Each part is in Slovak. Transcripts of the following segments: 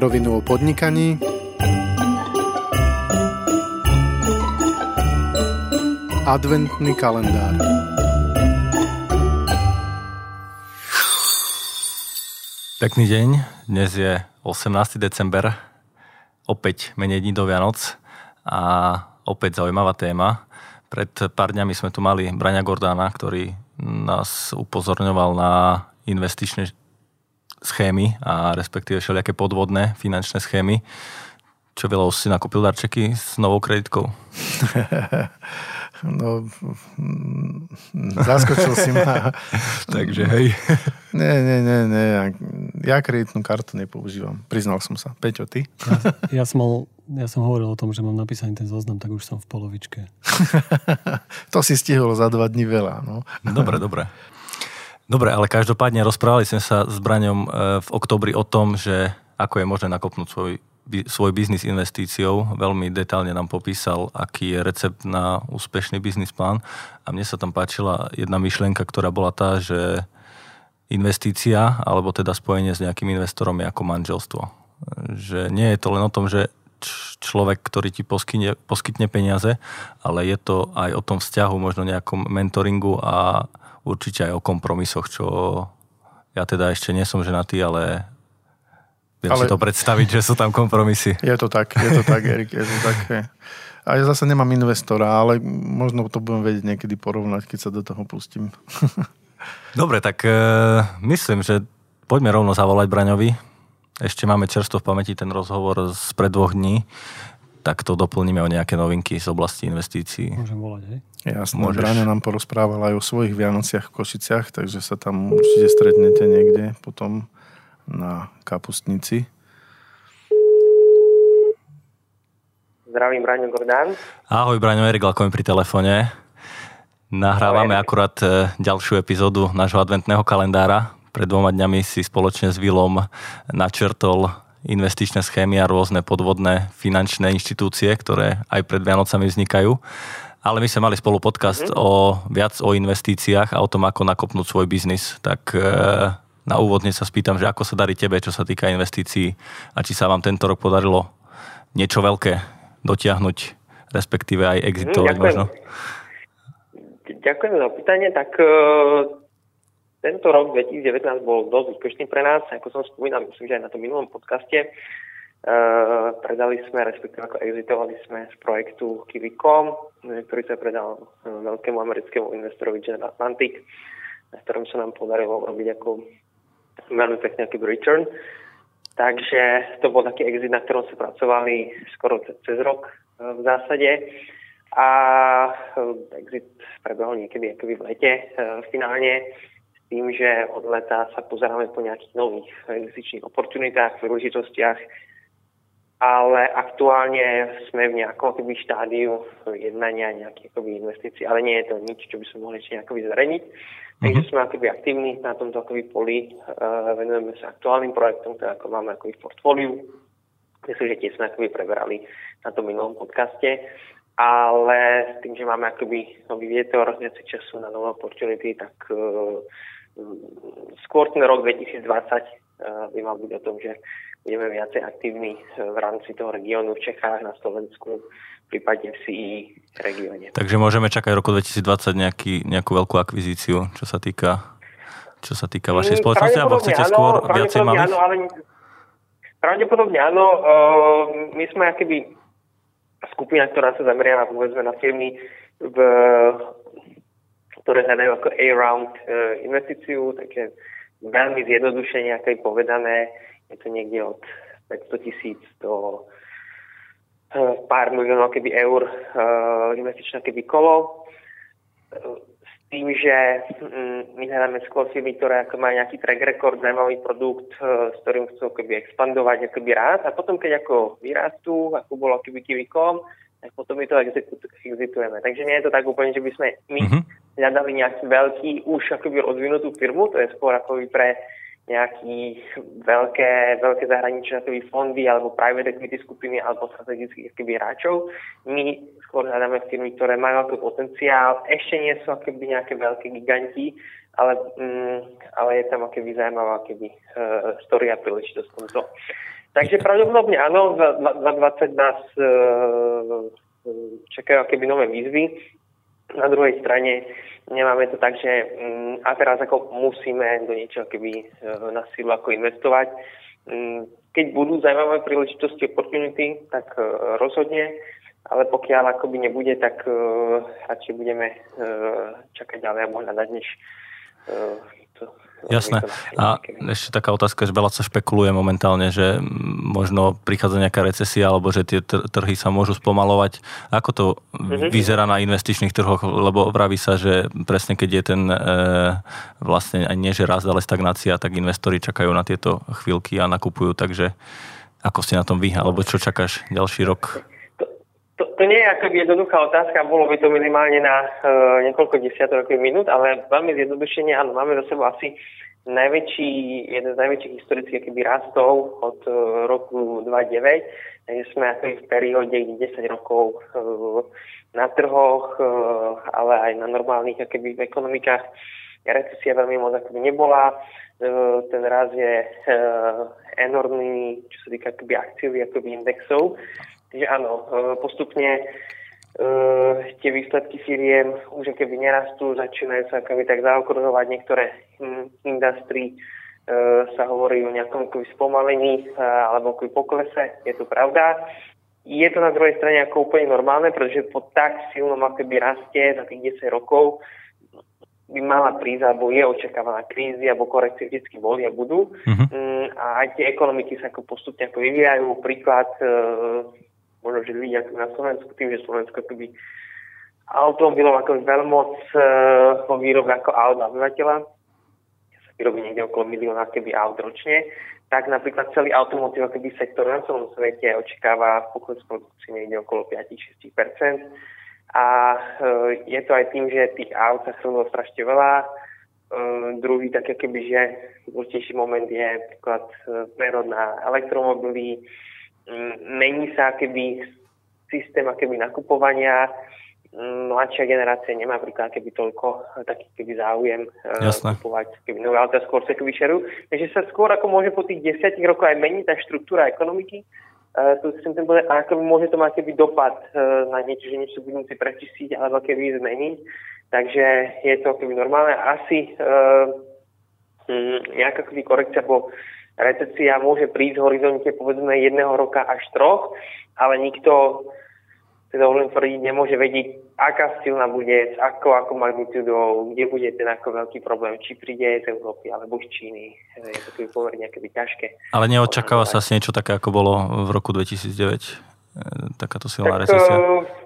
Na rovinu o podnikaní Adventný kalendár Pekný deň, dnes je 18. december, opäť menej dní do Vianoc a opäť zaujímavá téma. Pred pár dňami sme tu mali Braňa Gordána, ktorý nás upozorňoval na investičné schémy a respektíve všelijaké podvodné finančné schémy. Čo veľa si nakúpil darčeky s novou kreditkou? No, zaskočil si ma. Takže hej. Nie, nie, nie, nie. Ja kreditnú kartu nepoužívam. Priznal som sa. Peťo, ty? Ja, ja, som mal, ja som hovoril o tom, že mám napísaný ten zoznam, tak už som v polovičke. to si stihol za dva dní veľa. No. Dobre, dobre. Dobre, ale každopádne rozprávali sme sa s Braňom e, v oktobri o tom, že ako je možné nakopnúť svoj, svoj biznis investíciou. Veľmi detálne nám popísal, aký je recept na úspešný biznis plán. A mne sa tam páčila jedna myšlienka, ktorá bola tá, že investícia, alebo teda spojenie s nejakým investorom je ako manželstvo. Že nie je to len o tom, že človek, ktorý ti poskytne, poskytne peniaze, ale je to aj o tom vzťahu, možno nejakom mentoringu a určite aj o kompromisoch, čo ja teda ešte nie som ženatý, ale viem ale... si to predstaviť, že sú tam kompromisy. Je to tak, je to tak, Erik, je to tak. A ja zase nemám investora, ale možno to budem vedieť niekedy porovnať, keď sa do toho pustím. Dobre, tak e, myslím, že poďme rovno zavolať Braňovi. Ešte máme čerstvo v pamäti ten rozhovor z pred dvoch dní tak to doplníme o nejaké novinky z oblasti investícií. Môžem volať, hej? Jasné, Môžeš. Braňo nám porozprával aj o svojich Vianociach v Košiciach, takže sa tam určite stretnete niekde potom na kapustnici. Zdravím, Braňo Gordán. Ahoj, Braňo, Erik Lalkovi pri telefóne. Nahrávame Ahoj. akurát e, ďalšiu epizódu nášho adventného kalendára. Pred dvoma dňami si spoločne s Vilom načrtol investičné schémy a rôzne podvodné finančné inštitúcie, ktoré aj pred Vianocami vznikajú. Ale my sme mali spolu podcast mm-hmm. o viac o investíciách a o tom, ako nakopnúť svoj biznis. Tak e, na úvodne sa spýtam, že ako sa darí tebe, čo sa týka investícií a či sa vám tento rok podarilo niečo veľké dotiahnuť, respektíve aj exitovať mm, možno. Ďakujem za opýtanie. Tak e, tento rok 2019 bol dosť úspešný pre nás, ako som spomínal, myslím, že aj na tom minulom podcaste. Uh, predali sme, respektíve ako exitovali sme z projektu Kiwi.com, ktorý sa predal veľkému americkému investorovi General Atlantic, na ktorom sa nám podarilo robiť ako veľmi pekný aký return. Takže to bol taký exit, na ktorom sa pracovali skoro cez rok uh, v zásade. A exit prebehol niekedy akoby v lete finálne tým, že od leta sa pozeráme po nejakých nových investičných oportunitách, príležitostiach, ale aktuálne sme v nejakom akoby, štádiu jednania nejakých akoby, investícií, ale nie je to nič, čo by sme mohli ešte akoby zverejniť. Takže mm-hmm. sme akoby aktívni na tomto akoby poli, uh, venujeme sa aktuálnym projektom, ktoré ako máme akoby v portfóliu. Myslím, že tie sme akoby preberali na tom minulom podcaste ale s tým, že máme akoby nový vietor, viacej času na nové opportunity, tak uh, skôr ten rok 2020 eh, by mal byť o tom, že budeme viacej aktívni eh, v rámci toho regiónu v Čechách, na Slovensku, prípadne v CI regióne. Takže môžeme čakať roku 2020 nejaký, nejakú veľkú akvizíciu, čo sa týka čo sa týka vašej mm, spoločnosti, alebo chcete áno, skôr viacej malých? Áno, ale pravdepodobne áno. Uh, my sme akéby skupina, ktorá sa zameriava povedzme na firmy v ktoré hľadajú ako A-round e, investíciu, takže veľmi zjednodušene, ako je povedané, je to niekde od 500 tisíc do e, pár miliónov keby eur e, investičné keby kolo. S tým, že mm, my hľadáme skôr firmy, ktoré ako majú nejaký track record, zaujímavý produkt, s ktorým chcú keby expandovať akoby rád a potom, keď ako vyrastú, ako bolo keby Kiwi.com, tak potom my to exitujeme. Takže nie je to tak úplne, že by sme my mm-hmm. Hľadali nejaký veľký, už akoby rozvinutú firmu, to je skôr akoby pre nejaké veľké, veľké zahraničné akoby fondy alebo private equity skupiny alebo strategických akoby hráčov. My skôr hľadáme firmy, ktoré majú ako potenciál, ešte nie sú akoby nejaké veľké giganti, ale, mm, ale je tam akoby zaujímavá akoby, uh, story a príležitosť tomto. Takže pravdepodobne áno, za 2020 nás e, čakajú akéby nové výzvy. Na druhej strane nemáme to tak, že mm, a teraz ako musíme do niečoho keby e, na sílu ako investovať. Mm, keď budú zaujímavé príležitosti, opportunity, tak e, rozhodne, ale pokiaľ akoby nebude, tak radšej budeme čakať ďalej a hľadať, než to Jasné. A ešte taká otázka, že veľa sa špekuluje momentálne, že možno prichádza nejaká recesia, alebo že tie trhy sa môžu spomalovať. Ako to mm-hmm. vyzerá na investičných trhoch? Lebo vraví sa, že presne keď je ten e, vlastne aj nie že raz, ale stagnácia, tak investori čakajú na tieto chvíľky a nakupujú. Takže ako ste na tom vy? Alebo čo čakáš ďalší rok? To, to nie je akoby jednoduchá otázka, bolo by to minimálne na uh, niekoľko desiatok minút, ale veľmi zjednodušene, áno, máme za sebou asi najväčší, jeden z najväčších historických keby rastov od uh, roku 2009, takže sme akoby v perióde 10 rokov uh, na trhoch, uh, ale aj na normálnych akoby v ekonomikách recesia veľmi moc akoby nebola. Uh, ten raz je uh, enormný, čo sa týka akoby akciových akoby indexov. Takže áno, e, postupne uh, tie výsledky firiem už keby nerastú, začínajú sa keby tak zaokruhovať niektoré industrie, uh, sa hovorí o nejakom keby spomalení uh, alebo keby poklese, je to pravda. Je to na druhej strane ako úplne normálne, pretože po tak silnom akoby raste za tých 10 rokov by mala prísť, alebo je očakávaná krízy, alebo korekcie vždy boli a budú. Uh-huh. A aj tie ekonomiky sa ako postupne ako vyvíjajú. Príklad možno, že ľudia na Slovensku, tým, že Slovensko akoby automobilov ako veľmoc e, výrobe ako aut obyvateľa, sa vyrobí niekde okolo milióna keby aut ročne, tak napríklad celý automotív akoby sektor na celom svete očakáva pokles produkcie niekde okolo 5-6%. A e, je to aj tým, že tých aut sa chrlilo strašne veľa. E, druhý taký keby, že dôležitejší moment je napríklad e, prerod na elektromobily, mení sa keby systém akéby nakupovania, mladšia generácia nemá príklad keby toľko taký keby záujem e, Jasné. kupovať keby nové auta, skôr sa keby šeru. Takže sa skôr ako môže po tých desiatich rokoch aj meniť tá štruktúra ekonomiky. Uh, tu chcem ten povedať, ako môže to mať keby dopad uh, na niečo, že niečo budú si prečistiť alebo keby zmeniť. Takže je to keby normálne. Asi uh, nejaká keby korekcia po recesia môže prísť v horizonte povedzme jedného roka až troch, ale nikto teda dovolím tvrdiť, nemôže vedieť, aká silná bude, s ako, ako magnitudou, kde bude ten ako veľký problém, či príde z Európy alebo z Číny. Je to tu pomerne byť ťažké. Ale neočakáva sa asi niečo také, ako bolo v roku 2009? E, takáto silná tak, recesia?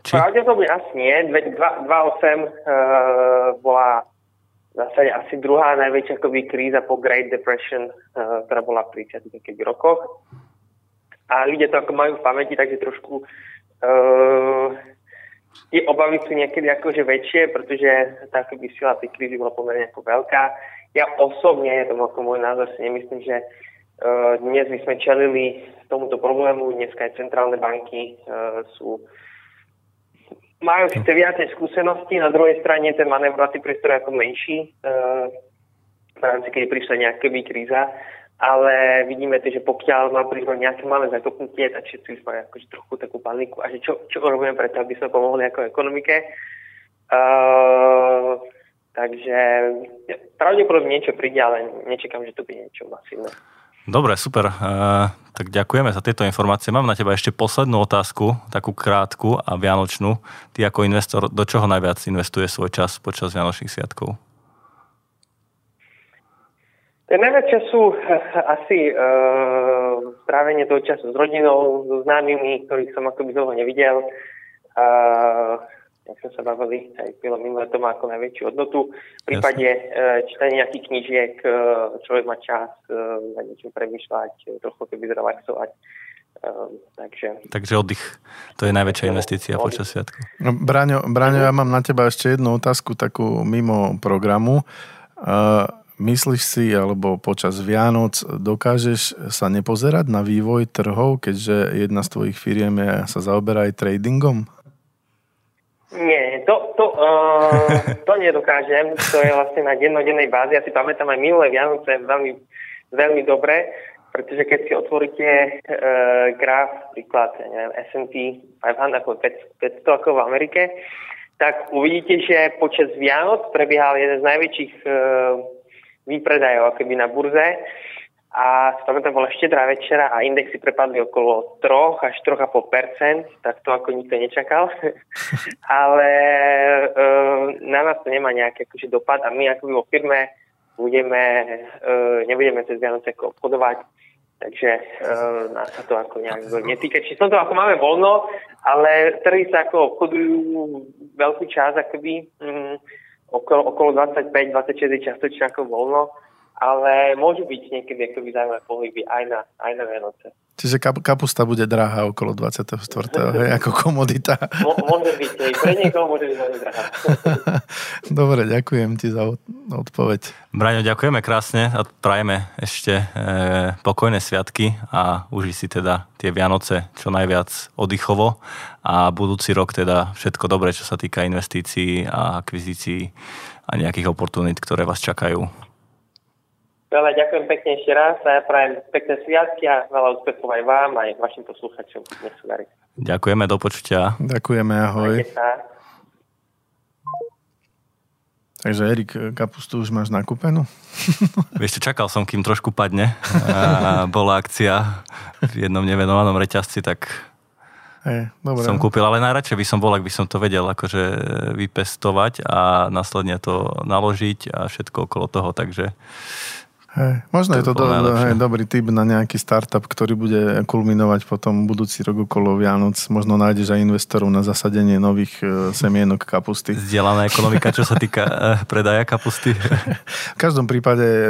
Či? Pravdepodobne asi nie. 2008 uh, bola zásade asi druhá najväčšia akoby kríza po Great Depression, uh, ktorá bola v 30. rokoch. A ľudia to ako majú v pamäti, takže trošku uh, tie obavy sú niekedy akože väčšie, pretože tá akoby sila tej krízy bola pomerne ako veľká. Ja osobne, to ako môj názor, si nemyslím, že uh, dnes by sme čelili tomuto problému. Dneska aj centrálne banky uh, sú majú síce viacej skúseností, na druhej strane ten manevrovací priestor je ako menší, uh, v rámci, keď prišla nejaká kríza, ale vidíme to, že pokiaľ má prísť nejaké malé zakopnutie, tak všetci už majú akože trochu takú paniku a že čo, čo robíme preto, aby sme pomohli ako ekonomike. Uh, takže pravdepodobne niečo príde, ale nečakám, že to bude niečo masívne. Dobre, super. Uh, tak ďakujeme za tieto informácie. Mám na teba ešte poslednú otázku, takú krátku a vianočnú. Ty ako investor, do čoho najviac investuje svoj čas počas Vianočných sviatkov? Ten najviac času eh, asi uh, strávenie toho času s rodinou, so známymi, ktorých som akoby dlho nevidel. Sme sa bavili, aj bylo minulé to má ako najväčšiu hodnotu. V prípade Jasne. čítania nejakých knížiek človek má čas na niečo premyšľať, trochu keby zrelaxovať. Takže... Takže oddych, to je najväčšia investícia oddych. počas sviatku. No, Braňo, Braňo, ja mám na teba ešte jednu otázku, takú mimo programu. Uh, myslíš si, alebo počas Vianoc dokážeš sa nepozerať na vývoj trhov, keďže jedna z tvojich firiem je, sa zaoberá aj tradingom? Nie, to, to, uh, to nedokážem. To je vlastne na dennodennej báze. Ja si pamätám aj minulé Vianoce veľmi, veľmi dobre. pretože keď si otvoríte uh, graf, príklad, neviem, S&P 500 ako 500 ako v Amerike, tak uvidíte, že počas Vianoc prebiehal jeden z najväčších uh, výpredajov akoby na burze a to bola štedrá večera a indexy prepadli okolo 3 až 3,5%, tak to ako nikto nečakal. Ale e, na nás to nemá nejaký akože dopad a my akoby vo firme budeme, e, nebudeme cez Vianoce ako obchodovať, takže e, nás sa to ako nejak netýka. Čiže som to ako máme voľno, ale trhy sa ako obchodujú veľkú časť akoby mm, okolo, okolo 25-26 častočne ako voľno ale môžu byť niekedy akoby zaujímavé pohyby aj na, aj na Vianoce. Čiže kap, kapusta bude drahá okolo 24. hej, ako komodita. môže byť, aj pre niekoho môže byť veľmi drahá. Dobre, ďakujem ti za odpoveď. Braňo, ďakujeme krásne a prajeme ešte e, pokojné sviatky a uži si teda tie Vianoce čo najviac oddychovo a budúci rok teda všetko dobré, čo sa týka investícií a akvizícií a nejakých oportunít, ktoré vás čakajú. Veľa ďakujem pekne ešte raz a ja prajem pekné sviatky a veľa úspechov aj vám, aj vašim posluchačom. Nech sa darí. Ďakujeme, do počutia. Ďakujeme, ahoj. Takže Erik, kapustu už máš nakúpenú? Vieš čakal som, kým trošku padne. A bola akcia v jednom nevenovanom reťazci, tak Hey, dobre. som kúpil, ale najradšej by som bol, ak by som to vedel akože vypestovať a následne to naložiť a všetko okolo toho, takže Hej, možno to je to do, hej, dobrý typ na nejaký startup, ktorý bude kulminovať potom budúci rok okolo Vianoc. Možno nájdeš aj investorov na zasadenie nových e, semienok kapusty. Zdieľaná ekonomika, čo sa týka e, predaja kapusty. v každom prípade e,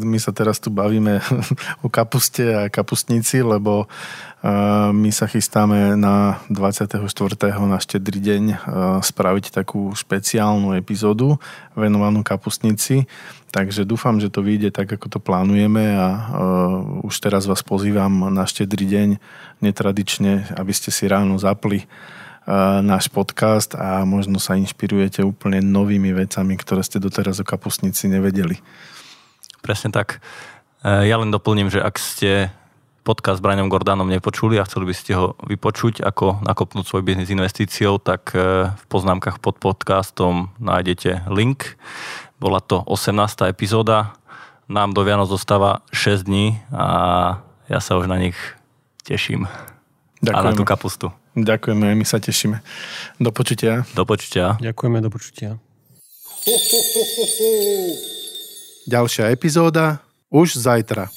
my sa teraz tu bavíme o kapuste a kapustnici, lebo my sa chystáme na 24. na štedrý deň spraviť takú špeciálnu epizódu venovanú kapustnici. Takže dúfam, že to vyjde tak, ako to plánujeme a už teraz vás pozývam na štedrý deň netradične, aby ste si ráno zapli náš podcast a možno sa inšpirujete úplne novými vecami, ktoré ste doteraz o kapustnici nevedeli. Presne tak. E, ja len doplním, že ak ste podcast s Braňom Gordánom nepočuli a chceli by ste ho vypočuť, ako nakopnúť svoj biznis investíciou, tak e, v poznámkach pod podcastom nájdete link. Bola to 18. epizóda. Nám do Vianoc zostáva 6 dní a ja sa už na nich teším. Ďakujeme. A na tú kapustu. Ďakujeme, my sa tešíme. Do počutia. Do počutia. Ďakujeme, do počutia. Ďalšia epizóda už zajtra.